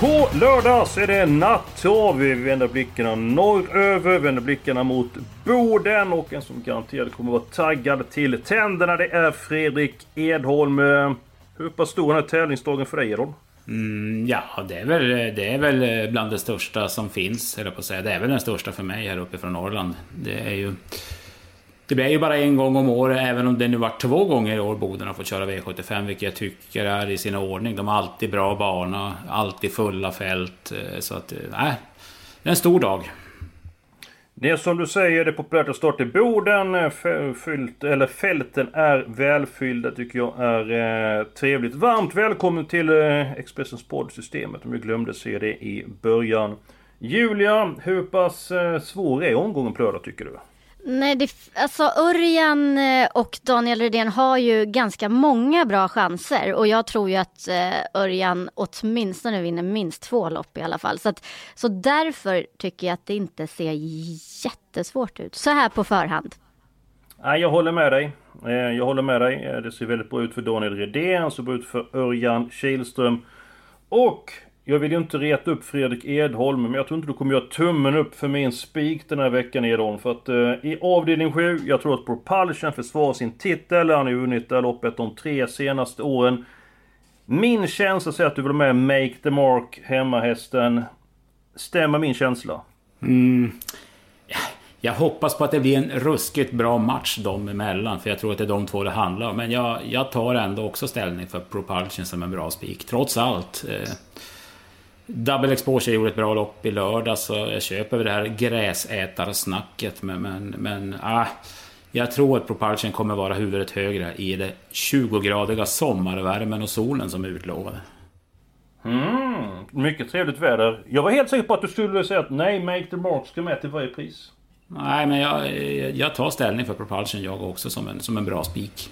På lördag så är det nattåg. Vi vänder blickarna norröver, vänder blickarna mot Boden och en som garanterat kommer vara taggad till tänderna det är Fredrik Edholm. Hur pass stor är den här tävlingsdagen för dig Edholm? Mm, ja, det är, väl, det är väl eh, bland det största som finns, höll jag på att säga. Det är väl den största för mig här uppe från Norrland. Det är ju... Det blir ju bara en gång om året, även om det nu var två gånger i år Boden har fått köra V75, vilket jag tycker är i sin ordning. De har alltid bra bana, alltid fulla fält. Eh, så att, eh, nej, det är en stor dag. Det är som du säger, det är populärt att starta i Boden. Eh, fyllt, eller fälten är välfyllda tycker jag är eh, trevligt. Varmt välkommen till eh, Expressens poddsystemet om jag glömde se det i början. Julia, hur pass eh, svår är omgången på lördag tycker du? Nej, det, alltså Örjan eh, och Daniel Redén har ju ganska många bra chanser och jag tror ju att eh, Örjan åtminstone vinner minst två lopp i alla fall. Så, att, så därför tycker jag att det inte ser jättesvårt ut så här på förhand. Nej, jag håller med dig. Eh, jag håller med dig. Eh, det ser väldigt bra ut för Daniel Redén, så bra ut för Örjan Kihlström. Och jag vill ju inte reta upp Fredrik Edholm, men jag tror inte du kommer göra tummen upp för min spik den här veckan Edholm. För att eh, i avdelning 7, jag tror att Propulsion försvarar sin titel. Han har ju vunnit det här loppet de tre senaste åren. Min känsla säger att du vill ha med Make the Mark, hemmahästen. Stämmer min känsla? Mm. Jag hoppas på att det blir en ruskigt bra match dem emellan, för jag tror att det är de två det handlar om. Men jag, jag tar ändå också ställning för Propulsion som en bra spik, trots allt. Eh, Double Exposure gjorde ett bra lopp i lördag, så jag köper det här gräsätarsnacket. Men, men, men ah, jag tror att Propulsion kommer vara huvudet högre i det 20-gradiga sommarvärmen och solen som är utlovade. Mm, mycket trevligt väder. Jag var helt säker på att du skulle säga att nej, Make the Mark ska med till varje pris. Nej, men jag, jag tar ställning för Propulsion jag också som en, som en bra spik.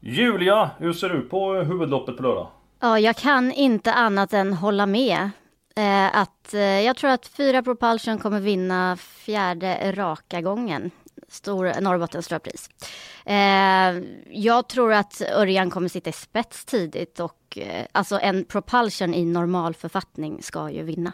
Julia, hur ser du på huvudloppet på lördag? Ja, jag kan inte annat än hålla med. Eh, att, eh, jag tror att fyra Propulsion kommer vinna fjärde raka gången. Stor Norrbottens pris. Eh, jag tror att Örjan kommer sitta i spets tidigt och eh, alltså en Propulsion i normal författning ska ju vinna.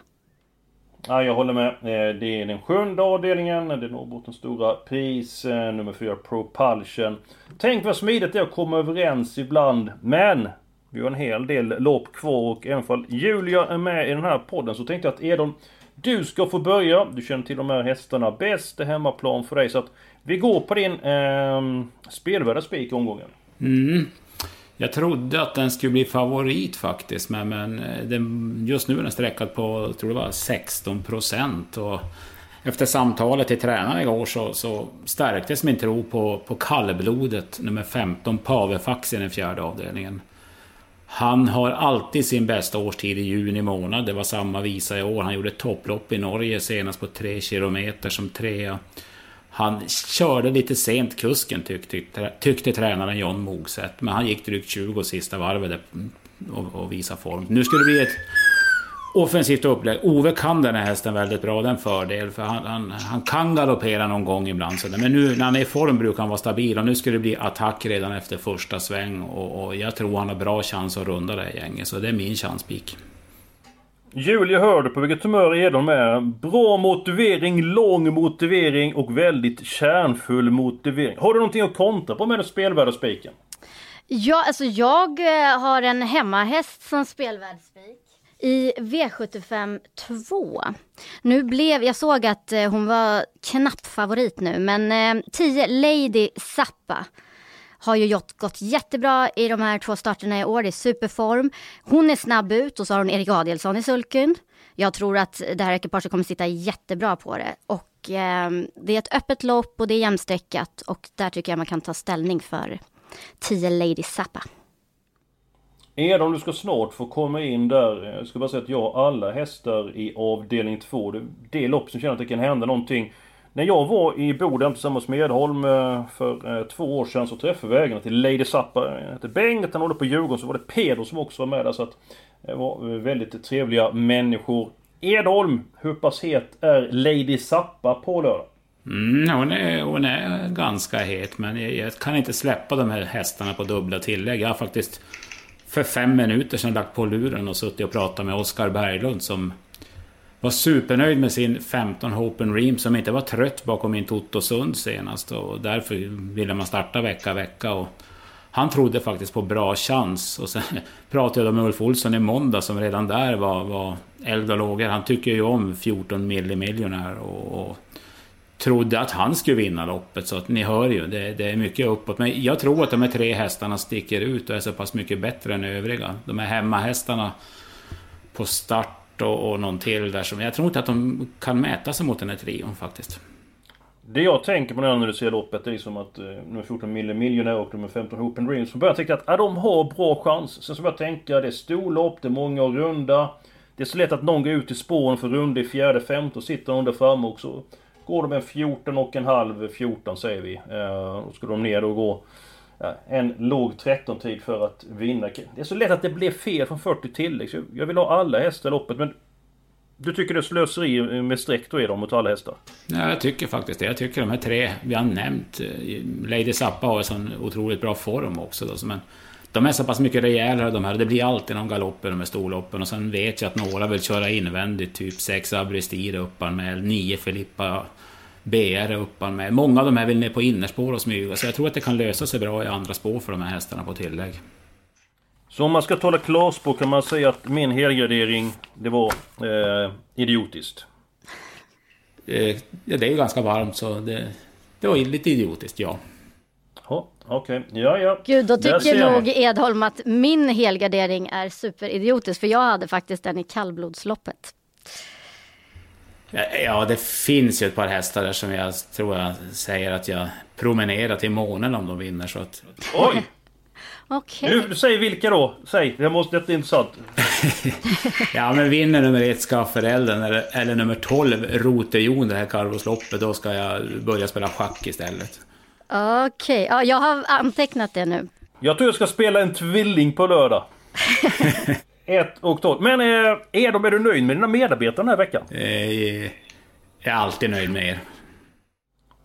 Ja, jag håller med. Eh, det är den sjunde avdelningen. Det är Norrbottens stora pris. Eh, nummer fyra Propulsion. Tänk vad smidigt det är att komma överens ibland. Men! Vi har en hel del lopp kvar och även fall Julia är med i den här podden så tänkte jag att Edon Du ska få börja. Du känner till de här hästarna bäst. Det är hemmaplan för dig. Så att vi går på din eh, spelvärda spik i omgången. Mm. Jag trodde att den skulle bli favorit faktiskt, men, men eh, den, just nu är den sträckad på, tror det var 16 procent. Efter samtalet till tränaren igår så, så stärktes min tro på, på kallblodet, nummer 15, Pavefax i den fjärde avdelningen. Han har alltid sin bästa årstid i juni månad. Det var samma visa i år. Han gjorde topplopp i Norge senast på 3 kilometer som trea. Han körde lite sent kusken tyckte, tyckte tränaren John Mogset. Men han gick drygt 20 sista varvet och, och visade form. Nu skulle det bli ett offensivt upplägg. Ove kan den här hästen väldigt bra, det är en fördel. För han, han, han kan galoppera någon gång ibland. Så men nu när han är i form brukar han vara stabil. Och nu skulle det bli attack redan efter första sväng. Och, och jag tror han har bra chans att runda det här gänget. Så det är min chanspik. Julia hörde på vilket humör Edholm är. Bra motivering, lång motivering och väldigt kärnfull motivering. Har du någonting att kontra på med den spelvärda spiken? Ja, alltså jag eh, har en hemmahäst som spelvärdsspik i V75 2. Nu blev, jag såg att eh, hon var knapp favorit nu, men eh, 10 Lady Zappa har ju gått, jättebra i de här två starterna i år, det är superform. Hon är snabb ut och så har hon Erik Adielsson i sulken. Jag tror att det här ekipaget kommer sitta jättebra på det. Och eh, det är ett öppet lopp och det är jämnstreckat. och där tycker jag man kan ta ställning för 10 Lady Zappa. Edholm, du ska snart få komma in där. Jag ska bara säga att jag har alla hästar i avdelning 2. Det är det lopp som känner att det kan hända någonting. När jag var i Boden tillsammans med Edholm eh, för eh, två år sedan så träffade vi ägarna till Lady Zappa. Jag hette Bengt, han håller på Djurgården. Så var det Pedro som också var med där. Så att det var eh, väldigt trevliga människor. Edholm, hur pass het är Lady Zappa på lördag? Mm, hon, är, hon är ganska het, men jag, jag, kan inte släppa de här hästarna på dubbla tillägg. Jag har faktiskt för fem minuter sedan lagt på luren och suttit och pratat med Oskar Berglund som var supernöjd med sin 15 Hopen Ream som inte var trött bakom min Toto Sund senast och därför ville man starta vecka vecka. Och han trodde faktiskt på bra chans och sen pratade jag med Ulf Olsson i måndag som redan där var, var eld och lågor. Han tycker ju om 14 millimiljoner och, och trodde att han skulle vinna loppet. Så att ni hör ju, det, det, är mycket uppåt. Men jag tror att de här tre hästarna sticker ut och är så pass mycket bättre än övriga. De här hemmahästarna på start och, och någon till där som... Jag tror inte att de kan mäta sig mot den här trion faktiskt. Det jag tänker på när du ser loppet är liksom att eh, nummer 14 Mille Millionaire och nummer 15 Hope and Dreams. Från början tänkte jag att ja, de har bra chans. Sen så började jag tänka, det är storlopp, det är många och runda. Det är så lätt att någon går ut i spåren för runda i fjärde, femte och sitter någon där framme också. Går de en 14 och en halv, 14 säger vi. Eh, då ska de ner och gå eh, en låg 13-tid för att vinna. Det är så lätt att det blir fel från 40 tillägg. Så jag vill ha alla hästar i loppet men... Du tycker det är slöseri med streck då är de mot alla hästar? Ja, jag tycker faktiskt det. Jag tycker de här tre vi har nämnt. Eh, Lady Zappa har en sån otroligt bra form också. Då, men de är så pass mycket rejälare de här. Det blir alltid någon galopp i de här storloppen. Och sen vet jag att några vill köra invändigt. Typ 6 Abristide uppanmäld, 9 Filippa BR uppanmäld. Många av de här vill ner på innerspår och smyga. Så jag tror att det kan lösa sig bra i andra spår för de här hästarna på tillägg. Så om man ska tala klarspråk kan man säga att min helgardering, det var eh, idiotiskt? Eh, ja, det är ju ganska varmt så det, det var lite idiotiskt, ja. Okej, okay. ja ja. Gud, då tycker nog Edholm att min helgardering är superidiotisk. För jag hade faktiskt den i kallblodsloppet. Ja, det finns ju ett par hästar där som jag tror jag säger att jag promenerar till månen om de vinner. Så att... Oj! Okej. Okay. säg vilka då. Säg, det måste, detta är intressant. ja, men vinner nummer ett Skafferelden eller, eller nummer 12 Rotejon det här Carvosloppet, då ska jag börja spela schack istället. Okej, okay. ja, jag har antecknat det nu. Jag tror jag ska spela en tvilling på lördag. 1 och 12. Men eh, är, du nöjd med dina medarbetare den här veckan? Eh, jag är alltid nöjd med er.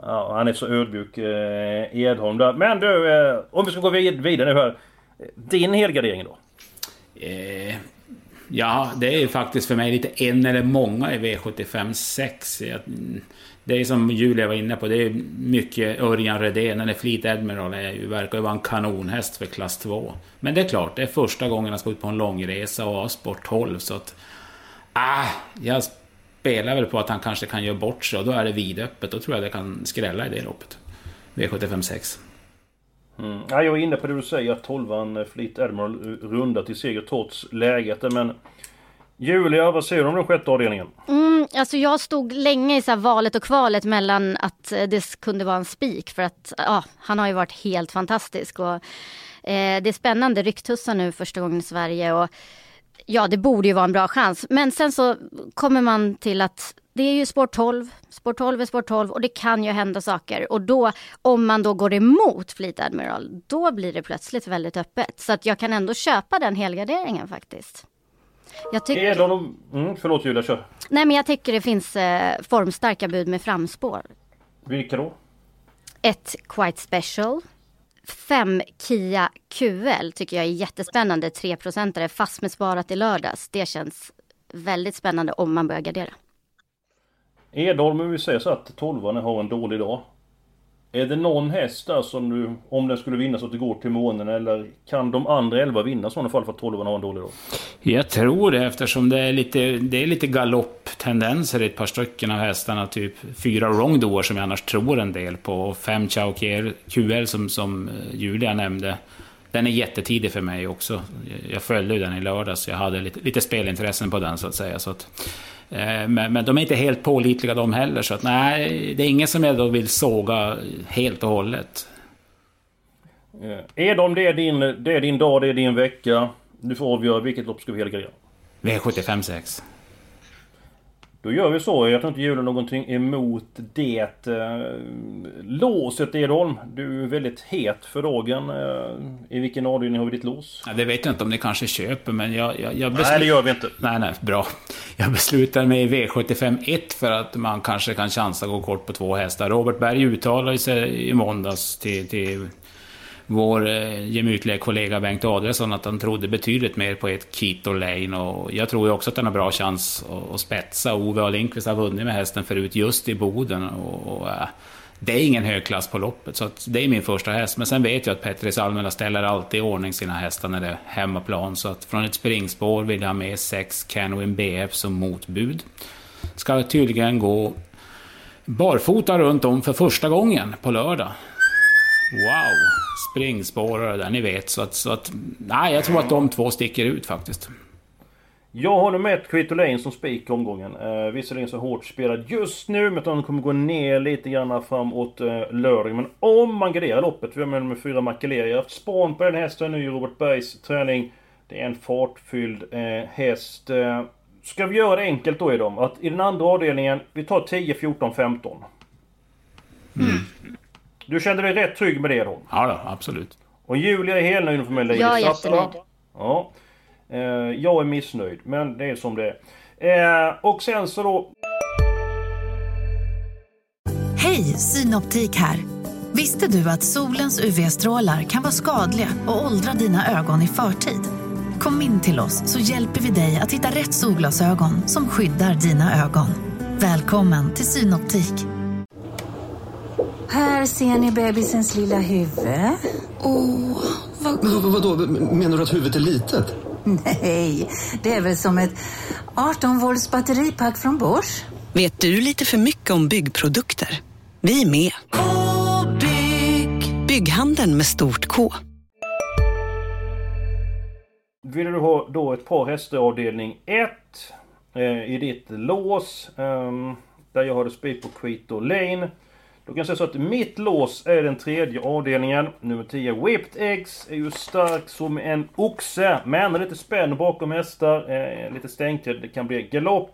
Ja, han är så ödmjuk, eh, Edholm där. Men du, eh, om vi ska gå vidare nu här. Din helgardering då? Eh, ja, det är ju faktiskt för mig lite en eller många i V75 6. Jag, det är som Julia var inne på, det är mycket Örjan Redén, eller Fleet Admiral är ju, verkar ju vara en kanonhäst för klass 2. Men det är klart, det är första gången han ska ut på en långresa och har sport 12 så att... Ah, jag spelar väl på att han kanske kan göra bort sig och då är det vidöppet. Då tror jag det kan skrälla i det loppet. V75 6. Mm. Ja, jag är inne på det du säger, att 12an Fleet Admiral rundar till seger trots läget. Men Julia, vad säger du om den sjätte avdelningen? Mm, alltså jag stod länge i så valet och kvalet mellan att eh, det kunde vara en spik för att ja, han har ju varit helt fantastisk. Och, eh, det är spännande, rycktussar nu första gången i Sverige. Och, ja, det borde ju vara en bra chans. Men sen så kommer man till att det är ju spår 12, Spår 12 är spår 12 och det kan ju hända saker. Och då, om man då går emot Fleet Admiral, då blir det plötsligt väldigt öppet. Så att jag kan ändå köpa den helgarderingen faktiskt. Jag tycker... Är de... Mm, förlåt Julia, kör. Nej men jag tycker det finns eh, formstarka bud med framspår. Vilka då? Ett Quite Special. Fem Kia QL tycker jag är jättespännande. 3 procentare fast med sparat i lördags. Det känns väldigt spännande om man börjar gardera. Edholm, vi säger så att 12 har en dålig dag. Är det någon häst där som du, om den skulle vinna så att det går till månen eller kan de andra 11 vinna i sådana fall för att 12 har en dålig dag? Jag tror det eftersom det är lite, det är lite galopptendenser i ett par stycken av hästarna. Typ fyra wrongdoer som jag annars tror en del på och fem Chao QL som, som eh, Julia nämnde. Den är jättetidig för mig också. Jag följde ju den i lördags. Jag hade lite, lite spelintressen på den så att säga. Så att, men, men, de är inte helt pålitliga de heller. Så att, nej, det är ingen som jag då vill såga helt och hållet. Är de det är din, det är din dag, det är din vecka. Du får avgöra vilket lopp ska vi helgardera. V75 6. Då gör vi så. Jag tror inte Julen någonting emot det. Eh, låset Edholm. Du är väldigt het för dagen. Eh, I vilken avdelning har vi ditt lås? Ja, det vet jag inte om ni kanske köper, men jag... jag, jag beslut... Nej, det gör vi inte. Nej, nej, bra. Jag beslutar mig i V75 1 för att man kanske kan chansa att gå kort på två hästar. Robert Berg uttalade sig i måndags till, till vår eh, gemytliga kollega Bengt Adelsson att han trodde betydligt mer på ett Keto Lane och jag tror ju också att han har bra chans att, att spetsa. Ove och Lindqvist har vunnit med hästen förut just i Boden och, och eh, det är ingen högklass på loppet, så det är min första häst. Men sen vet jag att Petris Almela ställer alltid i ordning sina hästar när det är hemmaplan. Så att från ett springspår vill jag ha med 6 Canwin BF som motbud. Ska tydligen gå barfota runt om för första gången på lördag. Wow! Springspårare där, ni vet. Så att, så att... Nej, jag tror att de två sticker ut faktiskt. Jag håller med Kvitolin som spik omgången. Eh, visserligen så hårt spelad just nu, men den kommer gå ner lite grann framåt eh, lördag. Men om man garderar loppet, vi har med nummer fyra Makelera. Jag har haft span på den hästen nu i Robert Bergs träning. Det är en fartfylld eh, häst. Eh, ska vi göra det enkelt då i dem? Att i den andra avdelningen, vi tar 10, 14, 15. Du kände dig rätt trygg med det då? Ja, då, absolut. Och Julia är helnöjd för mig Jag är jättenöjd. Ja. Eh, jag är missnöjd, men det är som det är. Eh, och sen så då... Hej, Synoptik här. Visste du att solens UV-strålar kan vara skadliga och åldra dina ögon i förtid? Kom in till oss så hjälper vi dig att hitta rätt solglasögon som skyddar dina ögon. Välkommen till Synoptik. Här ser ni bebisens lilla huvud. Åh, vad... Men, vadå, menar du att huvudet är litet? Nej, det är väl som ett 18 volts batteripack från Bors. Vet du lite för mycket om byggprodukter? Vi är med. -bygg. Bygghandeln med stort K. Vill du ha då ett par hästar avdelning 1 eh, i ditt lås. Eh, där jag har det spik på Quito Lane. Då kan jag säga så att mitt lås är den tredje avdelningen. Nummer 10, Whipped Eggs, är ju stark som en oxe. Men lite spänd bakom hästar, eh, lite stänktid, det kan bli galopp.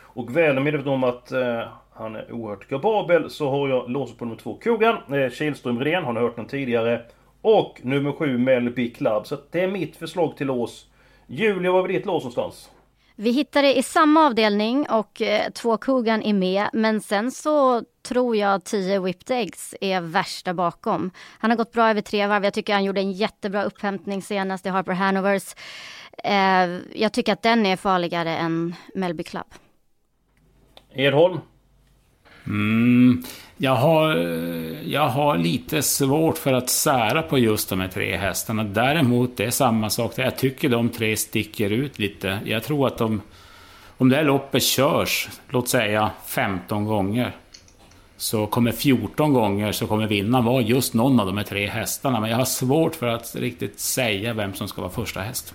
Och väl medveten om att eh, han är oerhört kapabel så har jag låset på nummer 2, Kogan. Eh, Kihlström Redén, har ni hört den tidigare. Och nummer 7, Melby Club. Så det är mitt förslag till lås. Julia, var är ditt lås någonstans? Vi hittade i samma avdelning och eh, två kugan är med. Men sen så tror jag 10 Whipped Eggs är värsta bakom. Han har gått bra över tre varv. Jag tycker han gjorde en jättebra upphämtning senast i Harper Hanovers. Eh, jag tycker att den är farligare än Melby Club. Edholm? Mm, jag, har, jag har lite svårt för att sära på just de här tre hästarna. Däremot, det är samma sak. Jag tycker de tre sticker ut lite. Jag tror att de... Om det här loppet körs, låt säga 15 gånger, så kommer 14 gånger så kommer vinnaren vara just någon av de här tre hästarna. Men jag har svårt för att riktigt säga vem som ska vara första häst.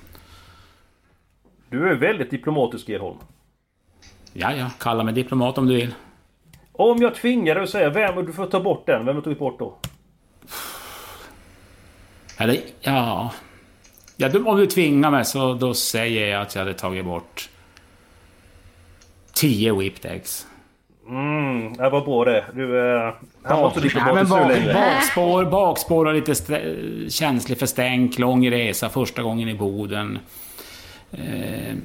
Du är väldigt diplomatisk Edholm. Ja, ja, kalla mig diplomat om du vill. Om jag tvingar dig att säga vem, du får ta bort den. Vem har du tagit bort då? Eller, ja... ja om du tvingar mig så då säger jag att jag hade tagit bort 10 whipped eggs. Mm, det var bra det. Du, eh, han var inte lika bra bak, bakspår, bakspår och lite känslig för stänk, lång resa första gången i Boden. Eh,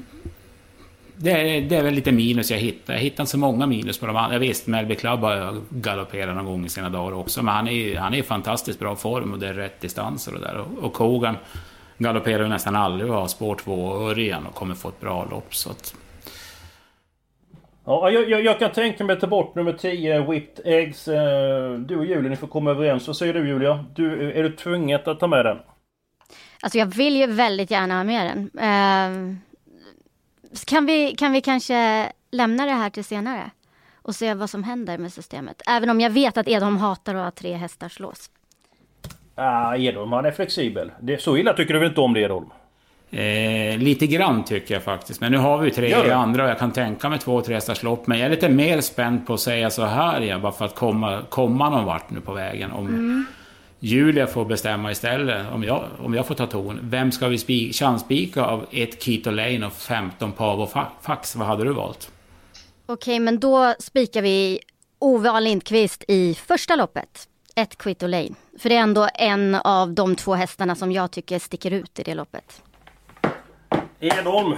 det, är, det är väl lite minus jag hittar. Jag hittar inte så många minus på de andra. Visst, Melby Club har galopperat någon gång i sina dagar också. Men han är, han är i fantastiskt bra form och det är rätt distanser och där. Och, och Kogan galopperar nästan aldrig och har spår 2 och Örjan och kommer få ett bra lopp. Så att, Ja, jag, jag, jag, kan tänka mig att ta bort nummer 10, Whipped Eggs. Eh, du och Julia, ni får komma överens. Vad säger du Julia? Du, är du tvunget att ta med den? Alltså jag vill ju väldigt gärna ha med den. Uh, kan, vi, kan vi kanske lämna det här till senare? Och se vad som händer med systemet. Även om jag vet att Edholm hatar att ha tre hästar slås. Ah, Edholm han är flexibel. Det, så illa tycker du väl inte om det Edholm? Eh, lite grann tycker jag faktiskt. Men nu har vi tre andra och jag kan tänka mig två tre lopp. Men jag är lite mer spänd på att säga så här igen, bara för att komma, komma någon vart nu på vägen. Om mm. Julia får bestämma istället, om jag, om jag får ta ton. Vem ska vi spika, chansspika av ett Keto Lane och 15 Pavo Fax? Vad hade du valt? Okej, men då spikar vi Ove. Lindqvist i första loppet. Ett Quito Lane. För det är ändå en av de två hästarna som jag tycker sticker ut i det loppet. Edholm!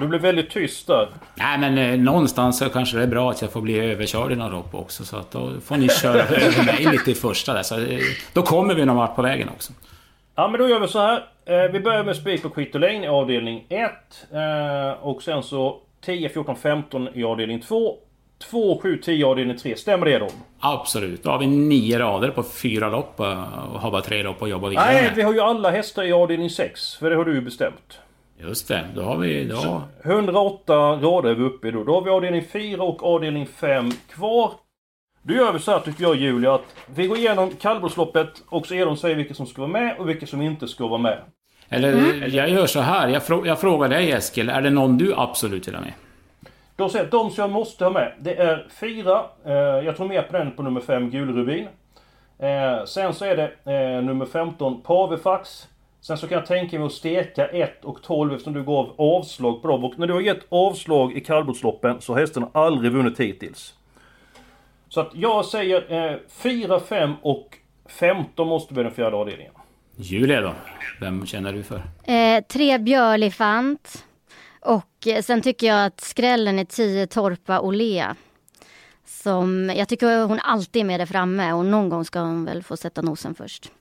Du blev väldigt tyst där. Nej men eh, någonstans så kanske det är bra att jag får bli överkörd i några lopp också. Så att då får ni köra över mig lite i första där. Så eh, då kommer vi någon vart på vägen också. Ja men då gör vi så här. Eh, vi börjar med spik på Quito Lane i avdelning 1. Eh, och sen så 10, 14, 15 i avdelning 2. 2, 7, 10 avdelning 3. Stämmer det då? Absolut. Då har vi nio rader på fyra lopp och har bara tre lopp att jobba vidare Nej, med. vi har ju alla hästar i avdelning 6. För det har du ju bestämt. Just det, då har vi... Då... 108 rader är vi uppe i då. Då har vi avdelning 4 och avdelning 5 kvar. Då gör vi så här tycker jag Julia att vi går igenom kallblodsloppet och så Edholm säger vilka som ska vara med och vilka som inte ska vara med. Eller jag gör så här, jag, frå jag frågar dig Eskil, är det någon du absolut vill ha med? Då säger jag de som jag måste ha med. Det är fyra. Eh, jag tror mer på den på nummer 5 Gulrubin. Eh, sen så är det eh, nummer 15 Pavefax. Sen så kan jag tänka mig att steka 1 och 12 eftersom du gav avslag på dem. Och när du har gett avslag i kallblodsloppen så har hästen aldrig vunnit hittills. Så att jag säger eh, 4, 5 och 15 måste bli den fjärde avdelningen. Julia då? Vem känner du för? Eh, tre Björlifant. Och eh, sen tycker jag att skrällen är 10 Torpa Olea. Som, jag tycker hon alltid är med där framme och någon gång ska hon väl få sätta nosen först.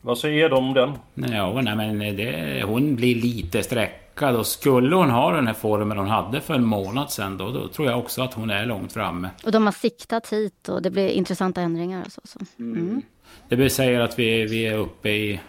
Vad säger de om den? Ja, nej, men det, hon blir lite sträckad och skulle hon ha den här formen hon hade för en månad sedan då, då tror jag också att hon är långt framme. Och de har siktat hit och det blir intressanta ändringar och så. så. Mm. Det vill säga att vi, vi är uppe i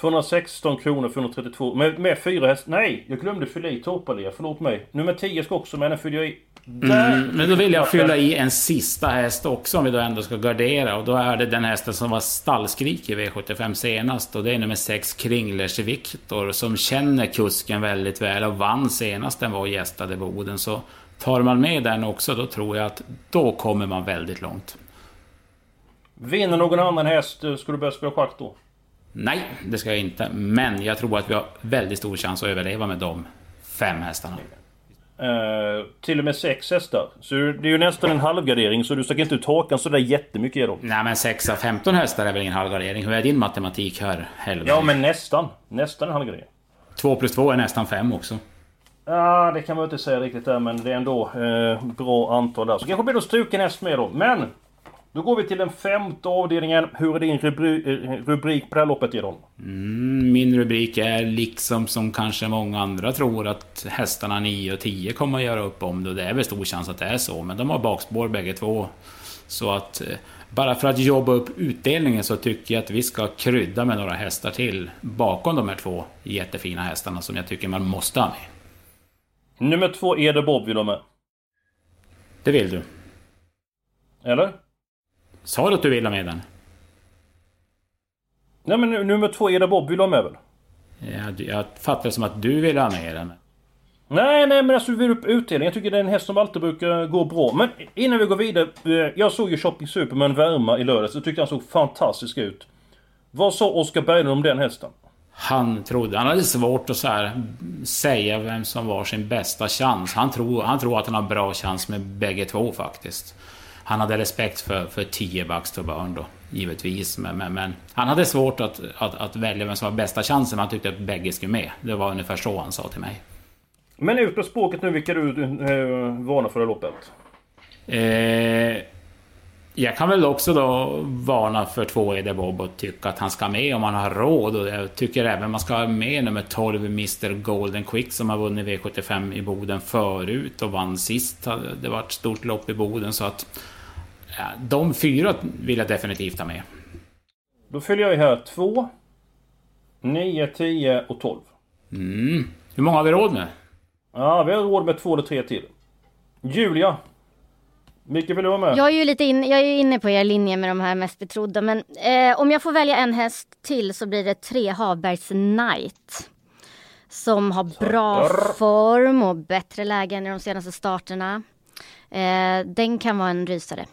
216 kronor för 132. Med, med fyra hästar. Nej! Jag glömde fylla i Torpalia. Förlåt mig. Nummer 10 ska också med. Den fyller jag i. Mm, men då vill jag fylla i en sista häst också om vi då ändå ska gardera. Och då är det den hästen som var stallskrik i V75 senast. Och det är nummer 6 Kringlers Viktor. Som känner kusken väldigt väl och vann senast den var och gästade Boden. Så tar man med den också då tror jag att då kommer man väldigt långt. Vinner någon annan häst, ska du börja spela schack då? Nej, det ska jag inte. Men jag tror att vi har väldigt stor chans att överleva med de fem hästarna. Uh, till och med sex hästar. Så det är ju nästan en halvgardering, så du stack inte ut hakan sådär jättemycket Edholm. Nej men 6 av 15 hästar är väl ingen halvgardering? Hur är din matematik här, Helmer? Ja men nästan. Nästan en halvgardering. 2 plus 2 är nästan 5 också. Ja, det kan man inte säga riktigt där, men det är ändå eh, bra antal där. Så kanske blir det struken häst med då. Men! Då går vi till den femte avdelningen. Hur är din rubri rubrik på det här loppet Edholm? Mm, min rubrik är liksom som kanske många andra tror att hästarna 9 och 10 kommer att göra upp om det. Det är väl stor chans att det är så, men de har bakspår bägge två. Så att eh, bara för att jobba upp utdelningen så tycker jag att vi ska krydda med några hästar till bakom de här två jättefina hästarna som jag tycker man måste ha med. Nummer två, Eder Bob vill ha med? Det vill du. Eller? Sa du att du vill ha med den? Nej men nummer två, Eda Bob, vill du ha med väl? Ja, jag fattar det som att du vill ha med den. Nej, nej men alltså du vill upp utdelning. Jag tycker det är en häst som alltid brukar gå bra. Men innan vi går vidare. Eh, jag såg ju Shopping Superman värma i lördags. Jag tyckte han såg fantastisk ut. Vad sa Oskar Berglund om den hästen? Han trodde, han hade svårt att så här, säga vem som var sin bästa chans. Han tror, han tror att han har bra chans med bägge två faktiskt. Han hade respekt för, för 10 bucks to burn då, givetvis. Men, men, men, han hade svårt att, att, att välja vem som var bästa chansen. Men han tyckte att bägge skulle med. Det var ungefär så han sa till mig. Men ut på språket nu, vilka du eh, varnar för det loppet? Eh, jag kan väl också då varna för två Eder Bob och tycka att han ska med om han har råd. Och jag tycker även man ska ha med nummer 12 Mr Golden Quick som har vunnit V75 i Boden förut och vann sist. Det var ett stort lopp i Boden så att ja, de fyra vill jag definitivt ha med. Då fyller jag i här 2, 9, 10 och 12. Mm. Hur många har vi råd med? Ja, vi har råd med två eller tre till. Julia! Vilka vill du ha med? Jag är ju lite in, jag är inne på er linje med de här mest betrodda men eh, om jag får välja en häst till så blir det tre Havbergs Knight. Som har bra form och bättre lägen i de senaste starterna. Eh, den kan vara en rysare.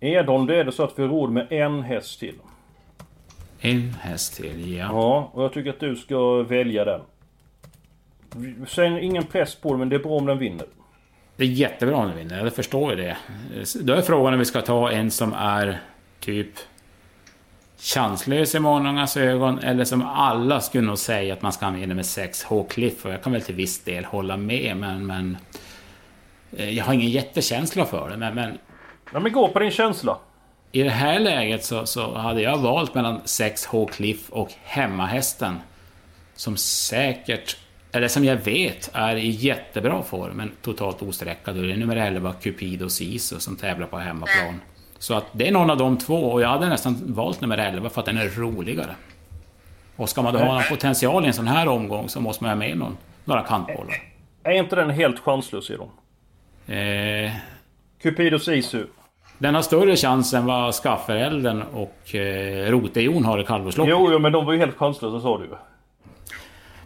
Edholm, det är det så att vi har råd med en häst till. En häst till, ja. Ja, och jag tycker att du ska välja den. Sen ingen press på den, men det är bra om den vinner. Det är jättebra om den vinner, jag förstår ju det. Då är frågan om vi ska ta en som är typ chanslös i mångas ögon eller som alla skulle nog säga att man ska använda med 6 H Cliff och jag kan väl till viss del hålla med men, men eh, jag har ingen jättekänsla för det men, men Ja men gå på din känsla. I det här läget så, så hade jag valt mellan 6 H Cliff och hemmahästen som säkert eller som jag vet är i jättebra form men totalt osträckad. Och det är nummer 11 Cupido Sisu som tävlar på hemmaplan. Så att det är någon av de två och jag hade nästan valt nummer 11 för att den är roligare. Och ska man då ha någon potential i en sån här omgång så måste man ha med någon, några kantbollar. Är inte den helt chanslös i dem? Eh, Cupido Sisu. Den har större chans än vad Skafferelden och eh, Rotejon har i kallblodsloppet. Jo, jo, men de var ju helt chanslösa sa du ju.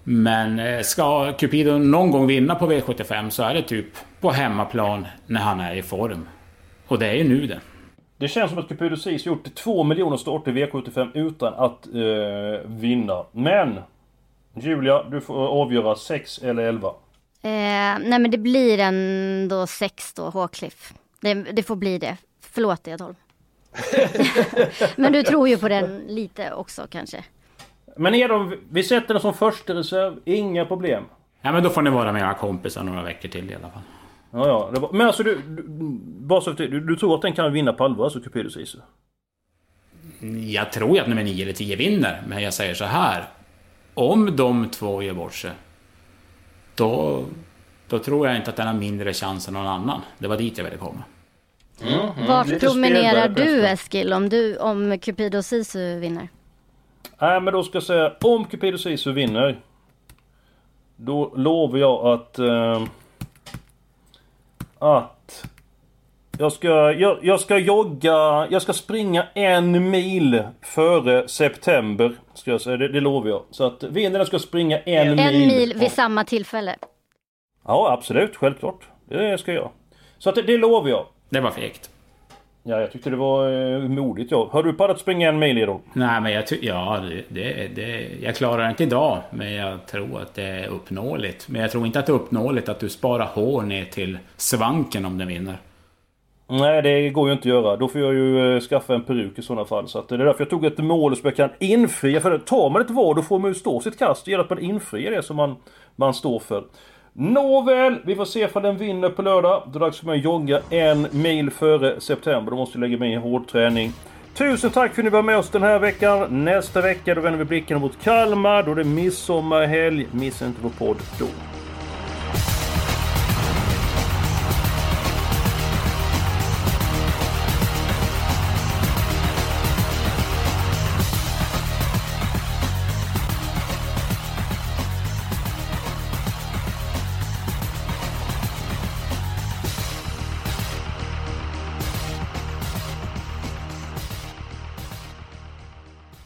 Men eh, ska Cupido någon gång vinna på V75 så är det typ på hemmaplan när han är i form. Och det är ju nu det. Det känns som att Cupido Cis gjort 2 miljoner starter i V75 utan att eh, vinna. Men! Julia, du får avgöra 6 eller 11. Eh, nej men det blir ändå 6 då, Håkliff. Det, det får bli det. Förlåt Edholm. men du tror ju på den lite också kanske. Men är de, vi sätter den som första reserv, inga problem. Ja men då får ni vara med era kompisar några veckor till i alla fall. Ja, ja. Var, men alltså du, du, bara så, du, du tror att den kan vinna på allvar, alltså Cupido Sisu? Jag tror ju att nummer 9 eller 10 vinner, men jag säger så här. Om de två gör bort sig, då, då tror jag inte att den har mindre chans än någon annan. Det var dit jag ville komma. Mm, mm. Vart promenerar du Eskil om, du, om Cupido Sisu vinner? Nej men då ska jag säga, om Cupido Sisu vinner Då lovar jag att... Eh, att... Jag ska, jag, jag, ska jogga, jag ska springa en mil före september. Ska jag säga, det, det lovar jag. Så att vinner den ska springa en, en mil. En mil vid samma tillfälle. Ja absolut, självklart. Det ska jag. Så att det, det lovar jag. Det var fegt. Ja, jag tyckte det var eh, modigt. Ja. Har du paddat springa en mil idag? Nej, men jag tycker... Ja, det, det, det, jag klarar det inte idag. Men jag tror att det är uppnåeligt. Men jag tror inte att det är uppnåeligt att du sparar hår ner till svanken om den vinner. Nej, det går ju inte att göra. Då får jag ju eh, skaffa en peruk i sådana fall. Så att eh, det är därför jag tog ett mål som jag kan infria. För tar man ett vad då får man ju stå sitt kast. Det gäller att man infriar det som man, man står för. Nåväl, vi får se ifall den vinner på lördag. Då är det dags för mig att jogga en mil före september. Då måste jag lägga mig i hård träning. Tusen tack för att ni var med oss den här veckan. Nästa vecka då vänder vi blicken mot Kalmar. Då är det midsommarhelg. Missa inte vår podd då.